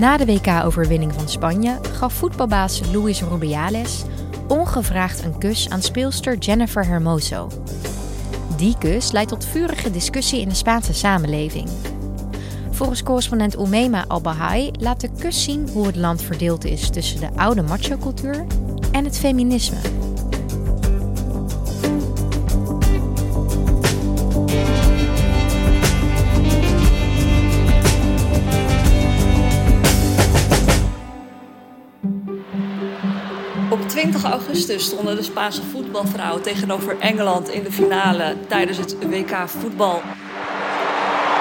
Na de WK-overwinning van Spanje gaf voetbalbaas Luis Rubiales ongevraagd een kus aan speelster Jennifer Hermoso. Die kus leidt tot vurige discussie in de Spaanse samenleving. Volgens correspondent Umema Al-Bahai laat de kus zien hoe het land verdeeld is tussen de oude macho-cultuur en het feminisme. Op 20 augustus stonden de Spaanse voetbalvrouwen tegenover Engeland in de finale tijdens het WK voetbal.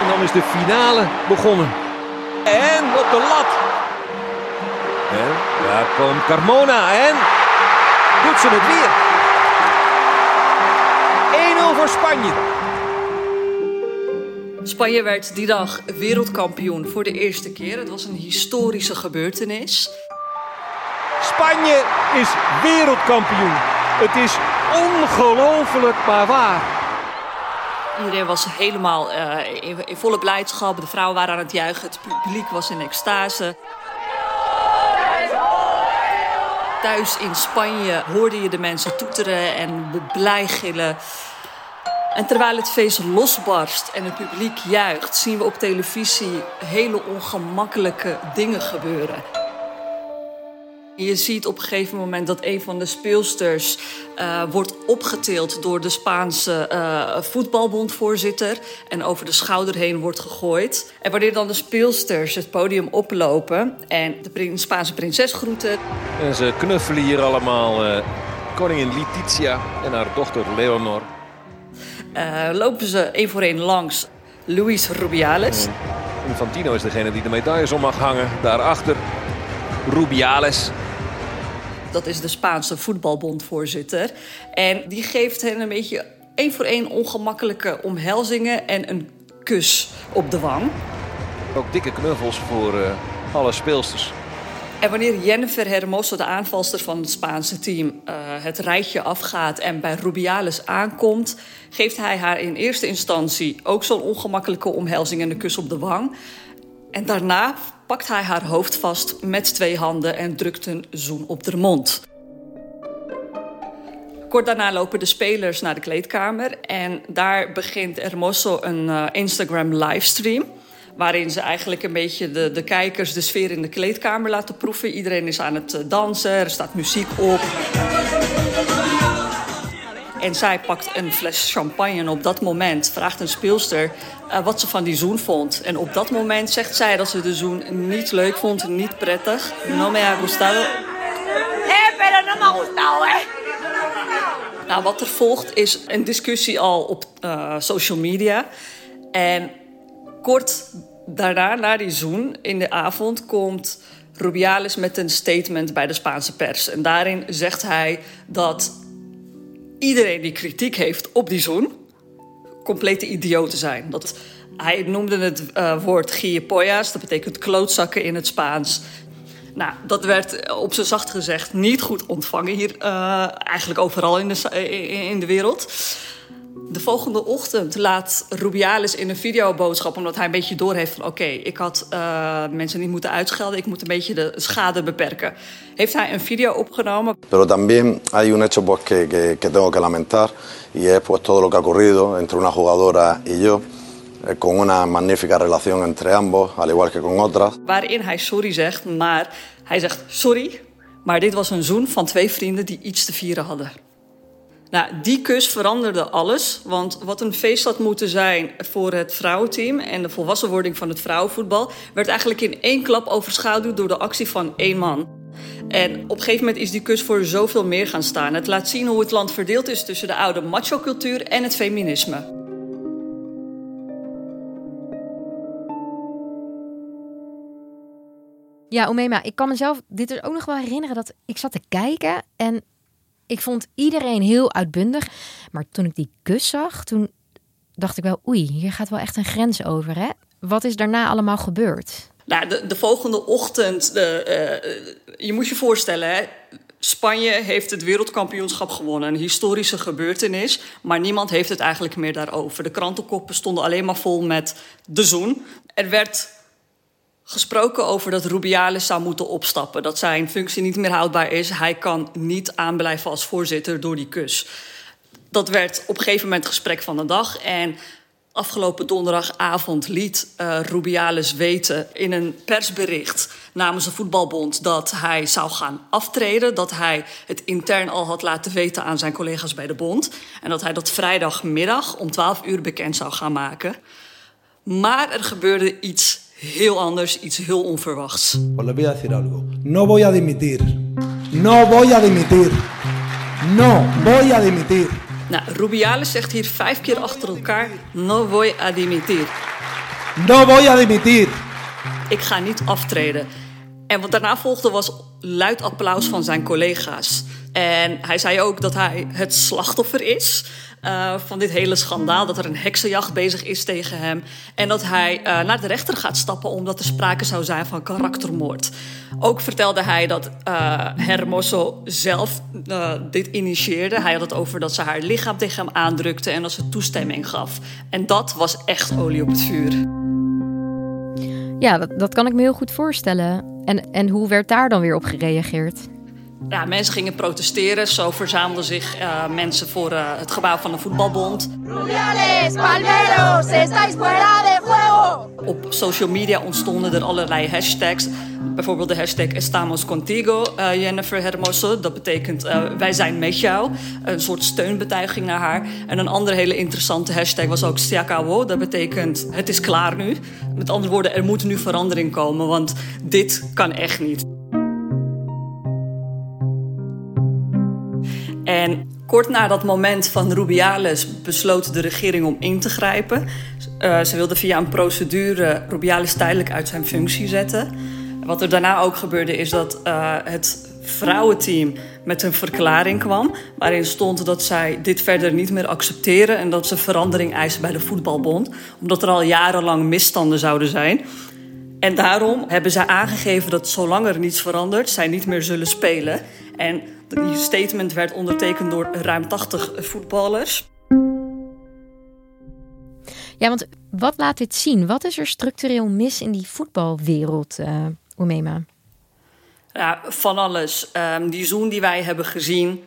En dan is de finale begonnen. En op de lat. En daar komt Carmona en doet ze het weer. 1-0 voor Spanje. Spanje werd die dag wereldkampioen voor de eerste keer. Het was een historische gebeurtenis. Spanje is wereldkampioen. Het is ongelooflijk maar waar. Iedereen was helemaal uh, in, in, volle blijdschap. De vrouwen waren aan het juichen. Het publiek was in extase. Thuis in Spanje hoorde je de mensen toeteren en blij gillen. En terwijl het feest losbarst en het publiek juicht, zien we op televisie hele ongemakkelijke dingen gebeuren. Je ziet op een gegeven moment dat een van de speelsters uh, wordt opgetild door de Spaanse uh, voetbalbondvoorzitter en over de schouder heen wordt gegooid. En wanneer dan de speelsters het podium oplopen en de prins, Spaanse prinses groeten. En ze knuffelen hier allemaal uh, koningin Letizia en haar dochter Leonor. lopen ze één voor één langs Luis Rubiales. Infantino is degene die de medailles om mag hangen. Daarachter Rubiales. Dat is de Spaanse voetbalbondvoorzitter. En die geeft hen een beetje één voor één ongemakkelijke omhelzingen en een kus op de wang. Ook dikke knuffels voor uh, alle speelsters. En wanneer Jennifer Hermoso, de aanvalster van het Spaanse team, uh, het rijtje afgaat en bij Rubiales aankomt, geeft hij haar in eerste instantie ook zo'n ongemakkelijke omhelzing en een kus op de wang. En daarna pakt hij haar hoofd vast met twee handen en drukt een zoen op de mond. Kort daarna lopen de spelers naar de kleedkamer en daar begint Hermoso een uh, Instagram livestream. Waarin ze eigenlijk een beetje de, de kijkers de sfeer in de kleedkamer laten proeven. Iedereen is aan het dansen, er staat muziek op. En zij pakt een fles champagne en op dat moment vraagt een speelster uh, wat ze van die zoen vond. En op dat moment zegt zij dat ze de zoen niet leuk vond, niet prettig. No me ha gustado. Eh, pero no me ha gustado, eh. Nou, wat er volgt is een discussie al op uh, social media. En kort daarna, na die zoen, in de avond, komt Rubiales met een statement bij de Spaanse pers. En daarin zegt hij dat iedereen die kritiek heeft op die zoen complete idioten zijn. Dat, hij noemde het uh, woord gilipollas, dat betekent klootzakken in het Spaans. Nou, dat werd op zijn zacht gezegd niet goed ontvangen hier, uh, eigenlijk overal in de, in de wereld. De volgende ochtend laat Rubiales in een videoboodschap, omdat hij een beetje doorheeft van oké, okay, ik had uh, mensen niet moeten uitschelden, ik moet een beetje de schade beperken. Heeft hij een video opgenomen. Pero también hay un hecho pues, que, que, que tengo que lamentar y es pues, todo lo que ha ocurrido entre una jugadora y yo. eh, Con una magnífica relación entre ambos, al igual que con otras. Waarin hij sorry zegt, maar hij zegt sorry, maar dit was een zoen van twee vrienden die iets te vieren hadden. Nou, die kus veranderde alles. Want wat een feest had moeten zijn voor het vrouwenteam en de volwassenwording van het vrouwenvoetbal, werd eigenlijk in één klap overschaduwd door de actie van één man. En op een gegeven moment is die kus voor zoveel meer gaan staan. Het laat zien hoe het land verdeeld is tussen de oude macho-cultuur en het feminisme. Ja, Omema, ik kan mezelf dit er ook nog wel herinneren dat ik zat te kijken en ik vond iedereen heel uitbundig. Maar toen ik die kus zag, toen dacht ik wel, oei, hier gaat wel echt een grens over. Hè? Wat is daarna allemaal gebeurd? Nou, de, de volgende ochtend, de, eh, je moet je voorstellen, hè, Spanje heeft het wereldkampioenschap gewonnen. Een historische gebeurtenis, maar niemand heeft het eigenlijk meer daarover. De krantenkoppen stonden alleen maar vol met de zoen. Er werd gesproken over dat Rubiales zou moeten opstappen. Dat zijn functie niet meer houdbaar is. Hij kan niet aanblijven als voorzitter door die kus. Dat werd op een gegeven moment gesprek van de dag. En afgelopen donderdagavond liet uh, Rubiales weten in een persbericht namens de voetbalbond dat hij zou gaan aftreden. Dat hij het intern al had laten weten aan zijn collega's bij de bond. En dat hij dat vrijdagmiddag om 12 uur bekend zou gaan maken. Maar er gebeurde iets heel anders, iets heel onverwachts. Pues voy a decir algo. No voy a dimitir. No voy a dimitir. No voy a dimitir. Nou, Rubiales zegt hier vijf keer achter elkaar: No voy a dimitir. No voy a dimitir. Ik ga niet aftreden. En wat daarna volgde was luid applaus van zijn collega's. En hij zei ook dat hij het slachtoffer is uh, van dit hele schandaal. Dat er een heksenjacht bezig is tegen hem. En dat hij uh, naar de rechter gaat stappen omdat er sprake zou zijn van karaktermoord. Ook vertelde hij dat uh, Hermoso zelf dit initieerde. Hij had het over dat ze haar lichaam tegen hem aandrukte en dat ze toestemming gaf. En dat was echt olie op het vuur. Ja, dat kan ik me heel goed voorstellen. En, en hoe werd daar dan weer op gereageerd? Ja, mensen gingen protesteren. Zo verzamelden zich uh, mensen voor uh, het gebouw van de voetbalbond. Rubiales, Palmeros, estáis fuera de juego! Op social media ontstonden er allerlei hashtags. Bijvoorbeeld de hashtag Estamos contigo, uh, Jennifer Hermoso. Dat betekent wij zijn met jou. Een soort steunbetuiging naar haar. En een andere hele interessante hashtag was ook acabó. Dat betekent het is klaar nu. Met andere woorden, er moet nu verandering komen, want dit kan echt niet. En kort na dat moment van Rubiales besloot de regering om in te grijpen. Uh, ze wilde via een procedure Rubiales tijdelijk uit zijn functie zetten. Wat er daarna ook gebeurde is dat uh, het vrouwenteam met een verklaring kwam. Waarin stond dat zij dit verder niet meer accepteren en dat ze verandering eisen bij de voetbalbond. Omdat er al jarenlang misstanden zouden zijn. En daarom hebben zij aangegeven dat zolang er niets verandert, zij niet meer zullen spelen. En die statement werd ondertekend door ruim 80 voetballers. Ja, want wat laat dit zien? Wat is er structureel mis in die voetbalwereld, uh, Omema? Ja, van alles. Um, die zoen die wij hebben gezien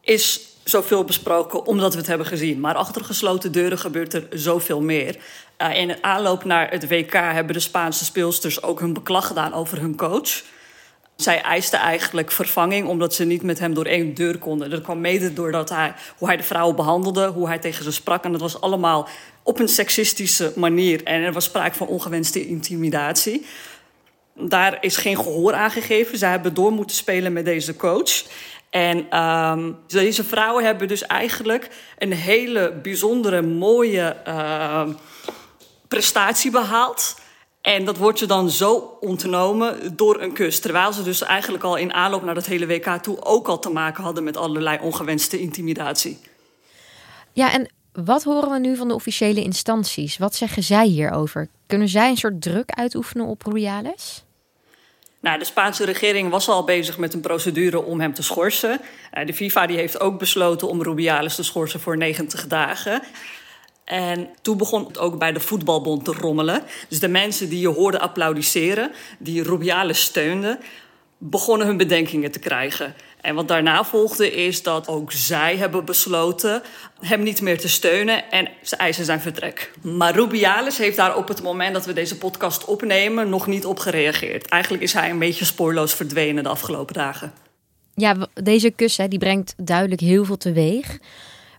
is zoveel besproken omdat we het hebben gezien. Maar achter gesloten deuren gebeurt er zoveel meer. Uh, in aanloop naar het WK hebben de Spaanse speelsters ook hun beklag gedaan over hun coach. Zij eiste eigenlijk vervanging omdat ze niet met hem door één deur konden. Dat kwam mede doordat hij, hoe hij de vrouwen behandelde, hoe hij tegen ze sprak. En dat was allemaal op een seksistische manier. En er was sprake van ongewenste intimidatie. Daar is geen gehoor aan gegeven. Zij hebben door moeten spelen met deze coach. En um, deze vrouwen hebben dus eigenlijk een hele bijzondere, mooie uh, prestatie behaald. En dat wordt ze dan zo ontnomen door een kus. Terwijl ze dus eigenlijk al in aanloop naar dat hele WK toe ook al te maken hadden met allerlei ongewenste intimidatie. Ja, en wat horen we nu van de officiële instanties? Wat zeggen zij hierover? Kunnen zij een soort druk uitoefenen op Rubiales? Nou, de Spaanse regering was al bezig met een procedure om hem te schorsen. Eh, de FIFA die heeft ook besloten om Rubiales te schorsen voor 90 dagen. En toen begon het ook bij de voetbalbond te rommelen. Dus de mensen die je hoorde applaudisseren, die Rubiales steunden, begonnen hun bedenkingen te krijgen. En wat daarna volgde is dat ook zij hebben besloten hem niet meer te steunen en ze eisen zijn vertrek. Maar Rubiales heeft daar op het moment dat we deze podcast opnemen nog niet op gereageerd. Eigenlijk is hij een beetje spoorloos verdwenen de afgelopen dagen. Ja, deze kus hè, die brengt duidelijk heel veel teweeg.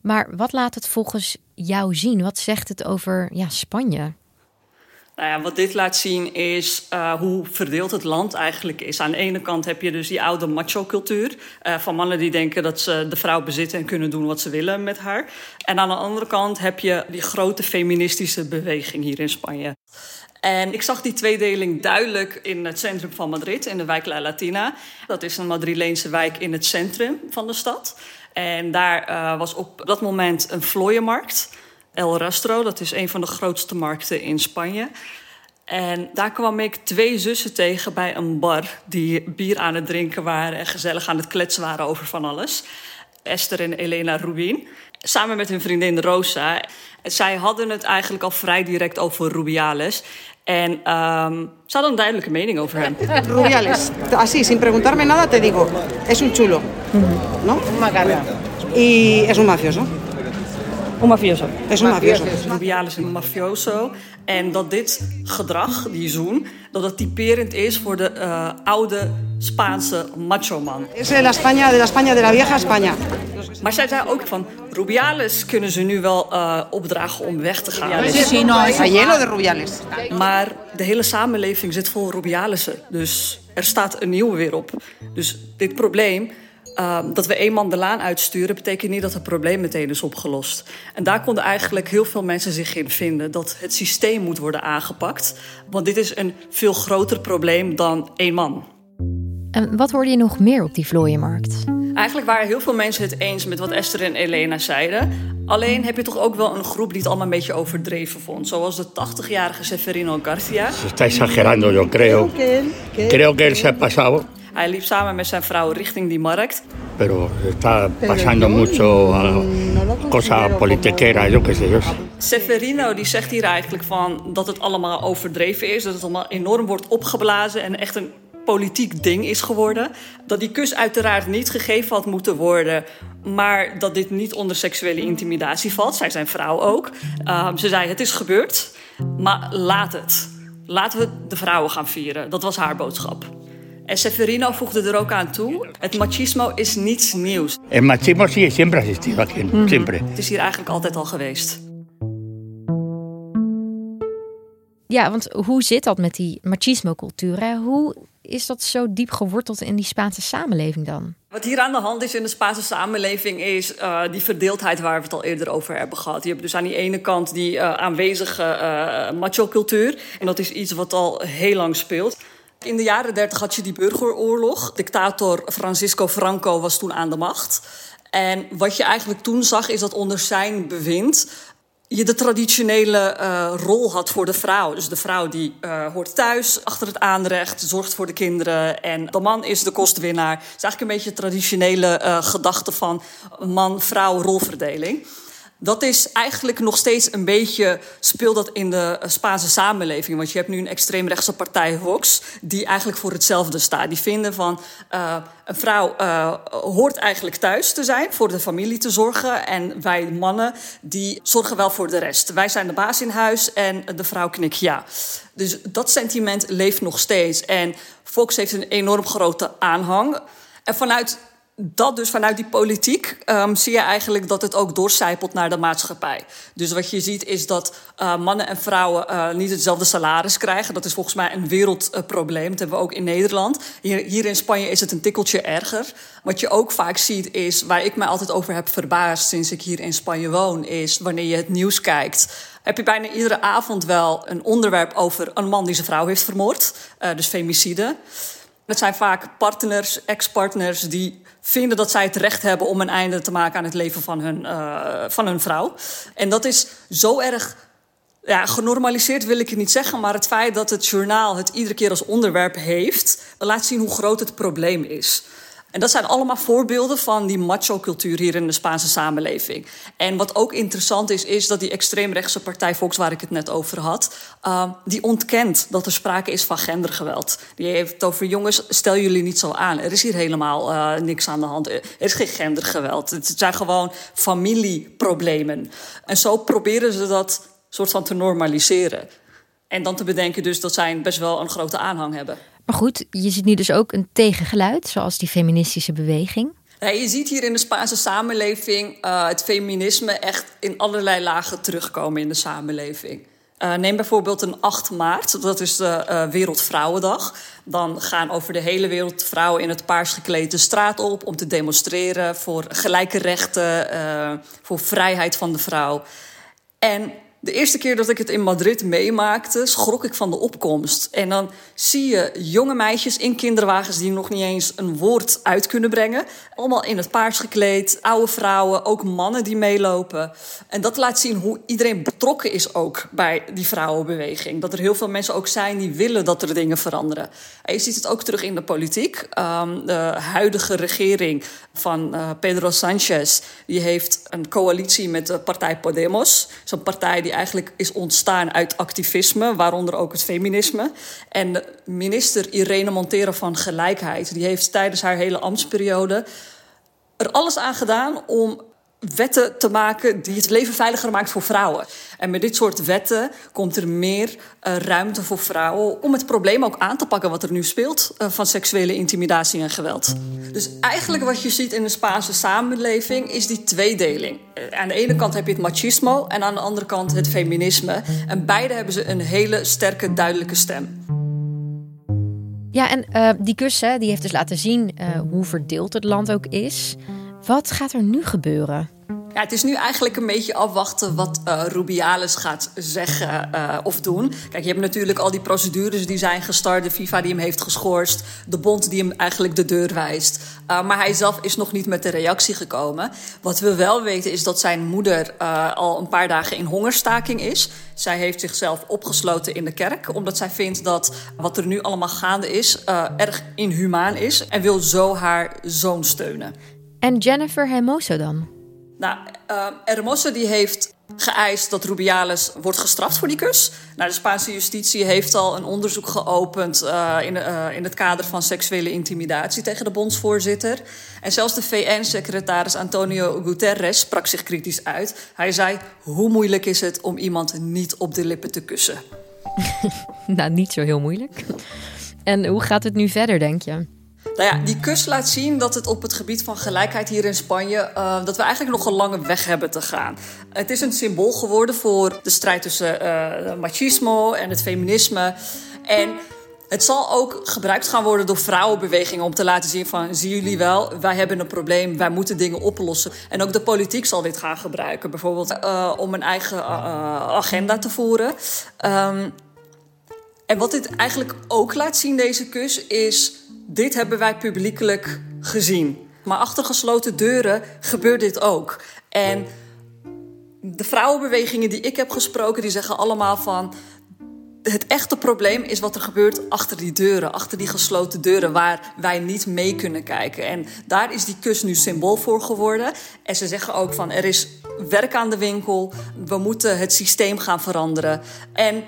Maar wat laat het volgens jou zien? Wat zegt het over ja, Spanje? Nou ja, wat dit laat zien is uh, hoe verdeeld het land eigenlijk is. Aan de ene kant heb je dus die oude macho-cultuur. Uh, van mannen die denken dat ze de vrouw bezitten en kunnen doen wat ze willen met haar. En aan de andere kant heb je die grote feministische beweging hier in Spanje. En ik zag die tweedeling duidelijk in het centrum van Madrid, in de wijk La Latina. Dat is een Madrileense wijk in het centrum van de stad. En daar uh, was op dat moment een vlooienmarkt. El Rastro, dat is een van de grootste markten in Spanje. En daar kwam ik twee zussen tegen bij een bar die bier aan het drinken waren en gezellig aan het kletsen waren over van alles. Esther en Elena Rubin, samen met hun vriendin Rosa. Zij hadden het eigenlijk al vrij direct over Rubiales. En um, ze hadden een duidelijke mening over hem. Rubiales, así, sin preguntarme nada, te digo, es un chulo, ¿no? Macarra. Y es un mafioso. Un mafioso. Es un mafioso. Rubiales is een mafioso. En dat dit gedrag, die zoen, dat het typerend is voor de uh, oude Spaanse macho-man. Es de la España, de la España, de la vieja España. Maar zij zei ook van, Rubiales kunnen ze nu wel uh, opdragen om weg te gaan. Sí, no, de Rubiales. Maar de hele samenleving zit vol Rubialessen. Dus er staat een nieuwe weer op. Dus dit probleem uh, dat we één man de laan uitsturen, betekent niet dat het probleem meteen is opgelost. En daar konden eigenlijk heel veel mensen zich in vinden. Dat het systeem moet worden aangepakt. Want dit is een veel groter probleem dan één man. En wat hoorde je nog meer op die vlooienmarkt? Eigenlijk waren heel veel mensen het eens met wat Esther en Elena zeiden. Alleen heb je toch ook wel een groep die het allemaal een beetje overdreven vond. Zoals de 80-jarige Severino Garcia. Está exagerando, yo creo. Creo que él se ha pasado. Hij liep samen met zijn vrouw richting die markt. Pero está pasando mucho a cosa politiquera, yo qué sé yo. Severino die zegt hier eigenlijk van dat het allemaal overdreven is. Dat het allemaal enorm wordt opgeblazen en echt een politiek ding is geworden. Dat die kus uiteraard niet gegeven had moeten worden. Maar dat dit niet onder seksuele intimidatie valt. Zij zijn vrouw ook. Uh, ze zei het is gebeurd, maar laat het. Laten we de vrouwen gaan vieren. Dat was haar boodschap. En Severino voegde er ook aan toe: het machismo is niets nieuws. El machismo sí siempre ha existido aquí, Mhm. siempre. Het is hier eigenlijk altijd al geweest. Ja, want hoe zit dat met die machismo-cultuur? Hoe is dat zo diep geworteld in die Spaanse samenleving dan? Wat hier aan de hand is in de Spaanse samenleving is uh, die verdeeldheid waar we het al eerder over hebben gehad. Je hebt dus aan die ene kant die uh, aanwezige uh, macho-cultuur. En dat is iets wat al heel lang speelt. In de jaren dertig had je die burgeroorlog. Dictator Francisco Franco was toen aan de macht. En wat je eigenlijk toen zag is dat onder zijn bewind je de traditionele uh, rol had voor de vrouw. Dus de vrouw die uh, hoort thuis, achter het aanrecht, zorgt voor de kinderen. En de man is de kostwinnaar. Het is eigenlijk een beetje de traditionele uh, gedachte van man-vrouw rolverdeling. Dat is eigenlijk nog steeds een beetje speelt dat in de Spaanse samenleving. Want je hebt nu een extreemrechtse partij Vox, die eigenlijk voor hetzelfde staat. Die vinden van uh, een vrouw uh, hoort eigenlijk thuis te zijn, voor de familie te zorgen. En wij mannen, die zorgen wel voor de rest. Wij zijn de baas in huis en de vrouw knikt ja. Dus dat sentiment leeft nog steeds. En Vox heeft een enorm grote aanhang. En vanuit dat dus vanuit die politiek um, zie je eigenlijk dat het ook doorcijpelt naar de maatschappij. Dus wat je ziet is dat uh, mannen en vrouwen uh, niet hetzelfde salaris krijgen. Dat is volgens mij een wereldprobleem. Dat hebben we ook in Nederland. Hier, hier, in Spanje is het een tikkeltje erger. Wat je ook vaak ziet is, waar ik mij altijd over heb verbaasd sinds ik hier in Spanje woon, is wanneer je het nieuws kijkt. Heb je bijna iedere avond wel een onderwerp over een man die zijn vrouw heeft vermoord. Uh, dus femicide. Dat zijn vaak partners, ex-partners die vinden dat zij het recht hebben om een einde te maken aan het leven van hun, uh, van hun vrouw. En dat is zo erg ja, genormaliseerd wil ik het niet zeggen, maar het feit dat het journaal het iedere keer als onderwerp heeft, laat zien hoe groot het probleem is. En dat zijn allemaal voorbeelden van die macho-cultuur hier in de Spaanse samenleving. En wat ook interessant is, is dat die extreemrechtse partij Vox, waar ik het net over had, uh, die ontkent dat er sprake is van gendergeweld. Die heeft het over jongens, stel jullie niet zo aan. Er is hier helemaal uh, niks aan de hand. Er is geen gendergeweld. Het zijn gewoon familieproblemen. En zo proberen ze dat soort van te normaliseren. En dan te bedenken dus dat zij best wel een grote aanhang hebben. Maar goed, je ziet nu dus ook een tegengeluid, zoals die feministische beweging. Ja, je ziet hier in de Spaanse samenleving uh, het feminisme echt in allerlei lagen terugkomen in de samenleving. Uh, neem bijvoorbeeld een 8 maart, dat is de uh, Wereldvrouwendag. Dan gaan over de hele wereld vrouwen in het paars gekleed de straat op om te demonstreren voor gelijke rechten, voor vrijheid van de vrouw. En de eerste keer dat ik het in Madrid meemaakte, schrok ik van de opkomst. En dan zie je jonge meisjes in kinderwagens die nog niet eens een woord uit kunnen brengen. Allemaal in het paars gekleed, oude vrouwen, ook mannen die meelopen. En dat laat zien hoe iedereen betrokken is ook bij die vrouwenbeweging. Dat er heel veel mensen ook zijn die willen dat er dingen veranderen. En je ziet het ook terug in de politiek. Um, de huidige regering van uh, Pedro Sanchez, die heeft een coalitie met de partij Podemos. Zo'n partij die eigenlijk is ontstaan uit activisme, waaronder ook het feminisme. En minister Irene Montero van Gelijkheid, die heeft tijdens haar hele ambtsperiode er alles aan gedaan om wetten te maken die het leven veiliger maakt voor vrouwen. En met dit soort wetten komt er meer uh, ruimte voor vrouwen om het probleem ook aan te pakken wat er nu speelt uh, van seksuele intimidatie en geweld. Dus eigenlijk wat je ziet in de Spaanse samenleving is die tweedeling. Uh, aan de ene kant heb je het machismo en aan de andere kant het feminisme. En beide hebben ze een hele sterke, duidelijke stem. Ja, en die kussen die heeft dus laten zien hoe verdeeld het land ook is. Wat gaat er nu gebeuren? Ja, het is nu eigenlijk een beetje afwachten wat uh, Rubiales gaat zeggen uh, of doen. Kijk, je hebt natuurlijk al die procedures die zijn gestart. De FIFA die hem heeft geschorst. De bond die hem eigenlijk de deur wijst. Uh, maar hij zelf is nog niet met de reactie gekomen. Wat we wel weten is dat zijn moeder al een paar dagen in hongerstaking is. Zij heeft zichzelf opgesloten in de kerk. Omdat zij vindt dat wat er nu allemaal gaande is erg inhumaan is. En wil zo haar zoon steunen. En Jennifer Hermoso dan? Nou, uh, Hermoso die heeft geëist dat Rubiales wordt gestraft voor die kus. Nou, de Spaanse justitie heeft al een onderzoek geopend uh, in, uh, in het kader van seksuele intimidatie tegen de bondsvoorzitter. En zelfs de VN-secretaris Antonio Guterres sprak zich kritisch uit. Hij zei: Hoe moeilijk is het om iemand niet op de lippen te kussen? nou, niet zo heel moeilijk. En hoe gaat het nu verder, denk je? Nou ja, die kus laat zien dat het op het gebied van gelijkheid hier in Spanje... Uh, dat we eigenlijk nog een lange weg hebben te gaan. Het is een symbool geworden voor de strijd tussen uh, machismo en het feminisme. En het zal ook gebruikt gaan worden door vrouwenbewegingen... om te laten zien van, zien jullie wel, wij hebben een probleem... wij moeten dingen oplossen. En ook de politiek zal dit gaan gebruiken. Bijvoorbeeld uh, om een eigen agenda te voeren... Um, en wat dit eigenlijk ook laat zien, deze kus, is dit hebben wij publiekelijk gezien. Maar achter gesloten deuren gebeurt dit ook. En de vrouwenbewegingen die ik heb gesproken, die zeggen allemaal van. Het echte probleem is wat er gebeurt achter die deuren, achter die gesloten deuren, waar wij niet mee kunnen kijken. En daar is die kus nu symbool voor geworden. En ze zeggen ook van er is werk aan de winkel, we moeten het systeem gaan veranderen. En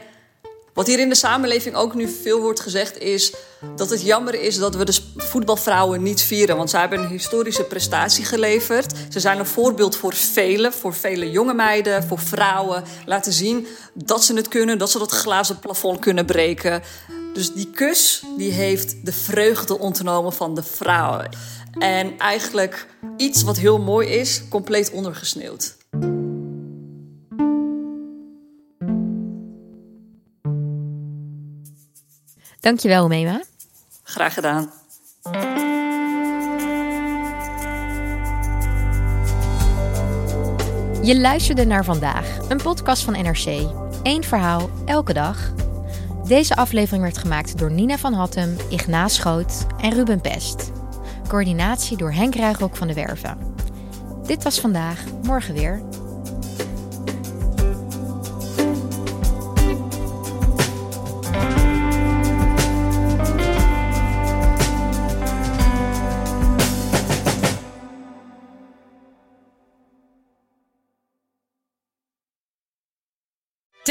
wat hier in de samenleving ook nu veel wordt gezegd is dat het jammer is dat we de voetbalvrouwen niet vieren. Want zij hebben een historische prestatie geleverd. Ze zijn een voorbeeld voor velen, voor vele jonge meiden, voor vrouwen. Laten zien dat ze het kunnen, dat ze dat glazen plafond kunnen breken. Dus die kus die heeft de vreugde ontnomen van de vrouwen. En eigenlijk iets wat heel mooi is, compleet ondergesneeuwd. Dankjewel, Mema. Graag gedaan. Je luisterde naar vandaag, een podcast van NRC. Eén verhaal, elke dag. Deze aflevering werd gemaakt door Nina van Hattem, Ignaas Schoot en Ruben Pest. Coördinatie door Henk Ruigrok van de Werven. Dit was vandaag, morgen weer.